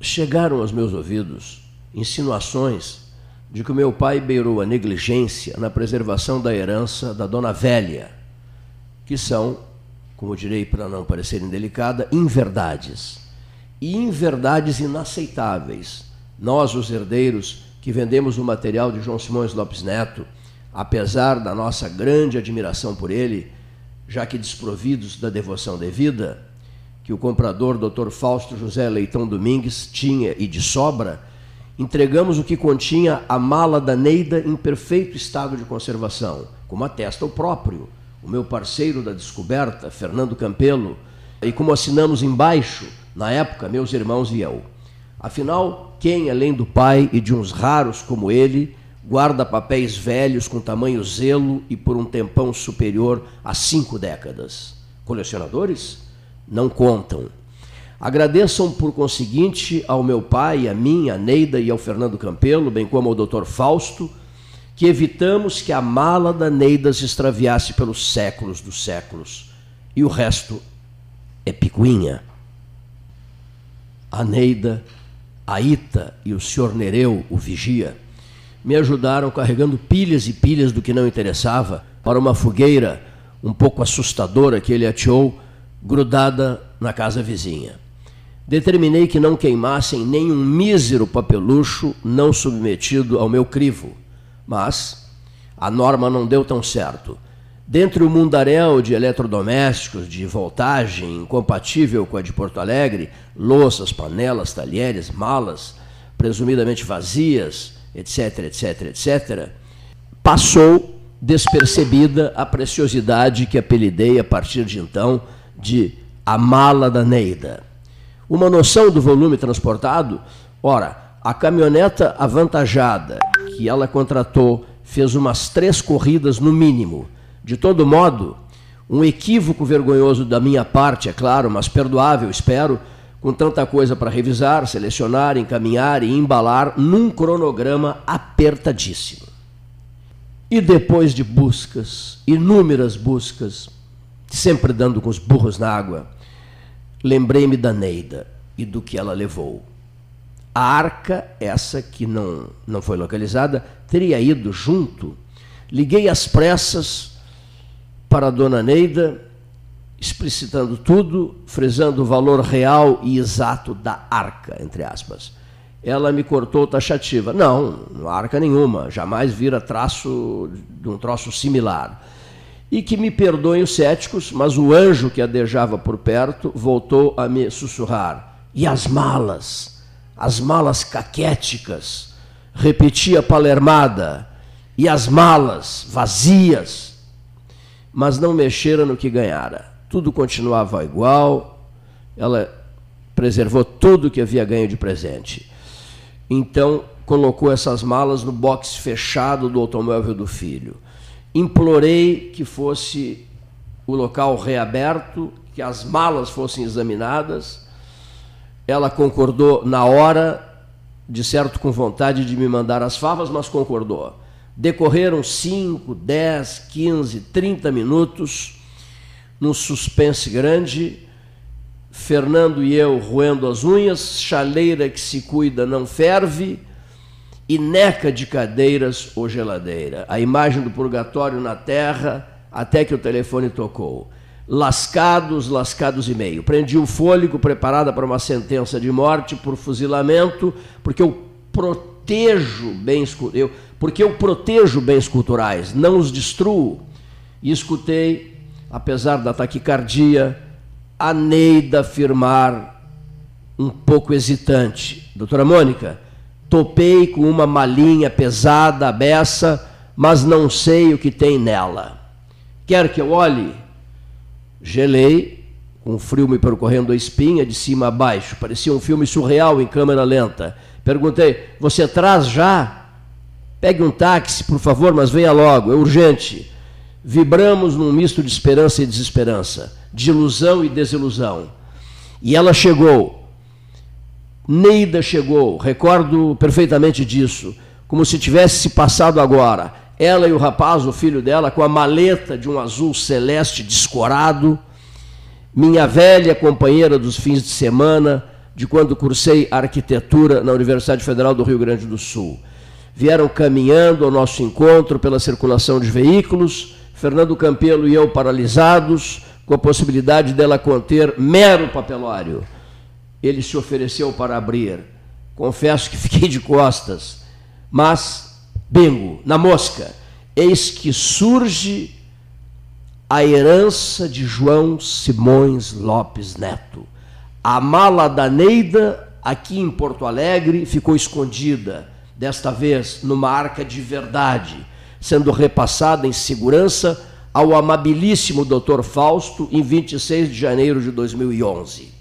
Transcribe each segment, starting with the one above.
chegaram aos meus ouvidos insinuações de que o meu pai beirou a negligência na preservação da herança da dona Velha, que são, como direi para não parecer indelicada, inverdades. E inverdades inaceitáveis. Nós, os herdeiros, que vendemos o material de João Simões Lopes Neto, apesar da nossa grande admiração por ele, já que desprovidos da devoção devida, que o comprador Dr. Fausto José Leitão Domingues tinha e de sobra, entregamos o que continha a mala da Neida em perfeito estado de conservação, como atesta o próprio, o meu parceiro da descoberta, Fernando Campelo, e como assinamos embaixo, na época, meus irmãos e eu. Afinal, quem, além do pai e de uns raros como ele, guarda papéis velhos com tamanho zelo e por um tempão superior a cinco décadas? Colecionadores? Não contam. Agradeçam, por conseguinte, ao meu pai, a mim, a Neida e ao Fernando Campelo, bem como ao doutor Fausto, que evitamos que a mala da Neida se extraviasse pelos séculos dos séculos. E o resto é picuinha. A Neida, a Ita e o senhor Nereu, o vigia, me ajudaram carregando pilhas e pilhas do que não interessava para uma fogueira um pouco assustadora que ele ateou, grudada na casa vizinha determinei que não queimassem nenhum mísero papelucho não submetido ao meu crivo. Mas a norma não deu tão certo. Dentre o mundaréu de eletrodomésticos de voltagem incompatível com a de Porto Alegre, louças, panelas, talheres, malas, presumidamente vazias, etc, etc, etc, passou despercebida a preciosidade que apelidei a partir de então de a mala da Neida uma noção do volume transportado, ora, a caminhoneta avantajada que ela contratou fez umas três corridas no mínimo. De todo modo, um equívoco vergonhoso da minha parte, é claro, mas perdoável, espero, com tanta coisa para revisar, selecionar, encaminhar e embalar num cronograma apertadíssimo. E depois de buscas, inúmeras buscas, sempre dando com os burros na água, lembrei-me da Neida e do que ela levou. A arca, essa que não, não foi localizada, teria ido junto. Liguei às pressas para a dona Neida, explicitando tudo, frisando o valor real e exato da arca, entre aspas. Ela me cortou taxativa. Não, não arca nenhuma, jamais vira traço de um troço similar e que me perdoem os céticos, mas o anjo que adejava por perto voltou a me sussurrar. E as malas, as malas caquéticas, repetia palermada, e as malas vazias, mas não mexera no que ganhara. Tudo continuava igual, ela preservou tudo que havia ganho de presente. Então, colocou essas malas no box fechado do automóvel do filho implorei que fosse o local reaberto, que as malas fossem examinadas. Ela concordou na hora, de certo com vontade de me mandar as favas, mas concordou. Decorreram 5, 10, 15, 30 minutos, num suspense grande, Fernando e eu roendo as unhas, chaleira que se cuida não ferve, e neca de cadeiras ou geladeira. A imagem do purgatório na terra, até que o telefone tocou. Lascados, lascados e meio. Prendi o fôlego, preparada para uma sentença de morte por fuzilamento, porque eu protejo bens, eu, porque eu protejo bens culturais, não os destruo. E escutei, apesar da taquicardia, a Neida afirmar, um pouco hesitante: Doutora Mônica, Topei com uma malinha pesada, beça, mas não sei o que tem nela. Quer que eu olhe? Gelei, com frio me percorrendo a espinha de cima a baixo. Parecia um filme surreal em câmera lenta. Perguntei: Você traz já? Pegue um táxi, por favor, mas venha logo, é urgente. Vibramos num misto de esperança e desesperança, de ilusão e desilusão. E ela chegou, Neida chegou, recordo perfeitamente disso, como se tivesse se passado agora. Ela e o rapaz, o filho dela, com a maleta de um azul celeste descorado, minha velha companheira dos fins de semana, de quando cursei arquitetura na Universidade Federal do Rio Grande do Sul. Vieram caminhando ao nosso encontro pela circulação de veículos, Fernando Campelo e eu paralisados, com a possibilidade dela conter mero papelório. Ele se ofereceu para abrir. Confesso que fiquei de costas, mas, bingo, na mosca, eis que surge a herança de João Simões Lopes Neto a mala da Neida, aqui em Porto Alegre, ficou escondida, desta vez numa arca de verdade, sendo repassada em segurança ao amabilíssimo Dr. Fausto em 26 de janeiro de 2011.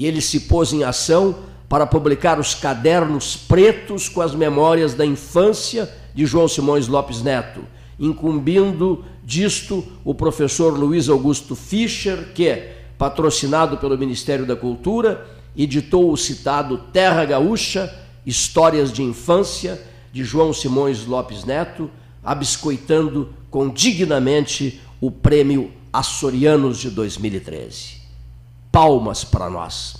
E ele se pôs em ação para publicar os cadernos pretos com as memórias da infância de João Simões Lopes Neto, incumbindo disto o professor Luiz Augusto Fischer, que patrocinado pelo Ministério da Cultura, editou o citado Terra Gaúcha, Histórias de Infância, de João Simões Lopes Neto, abiscoitando com dignamente o prêmio Açorianos de 2013. Palmas para nós.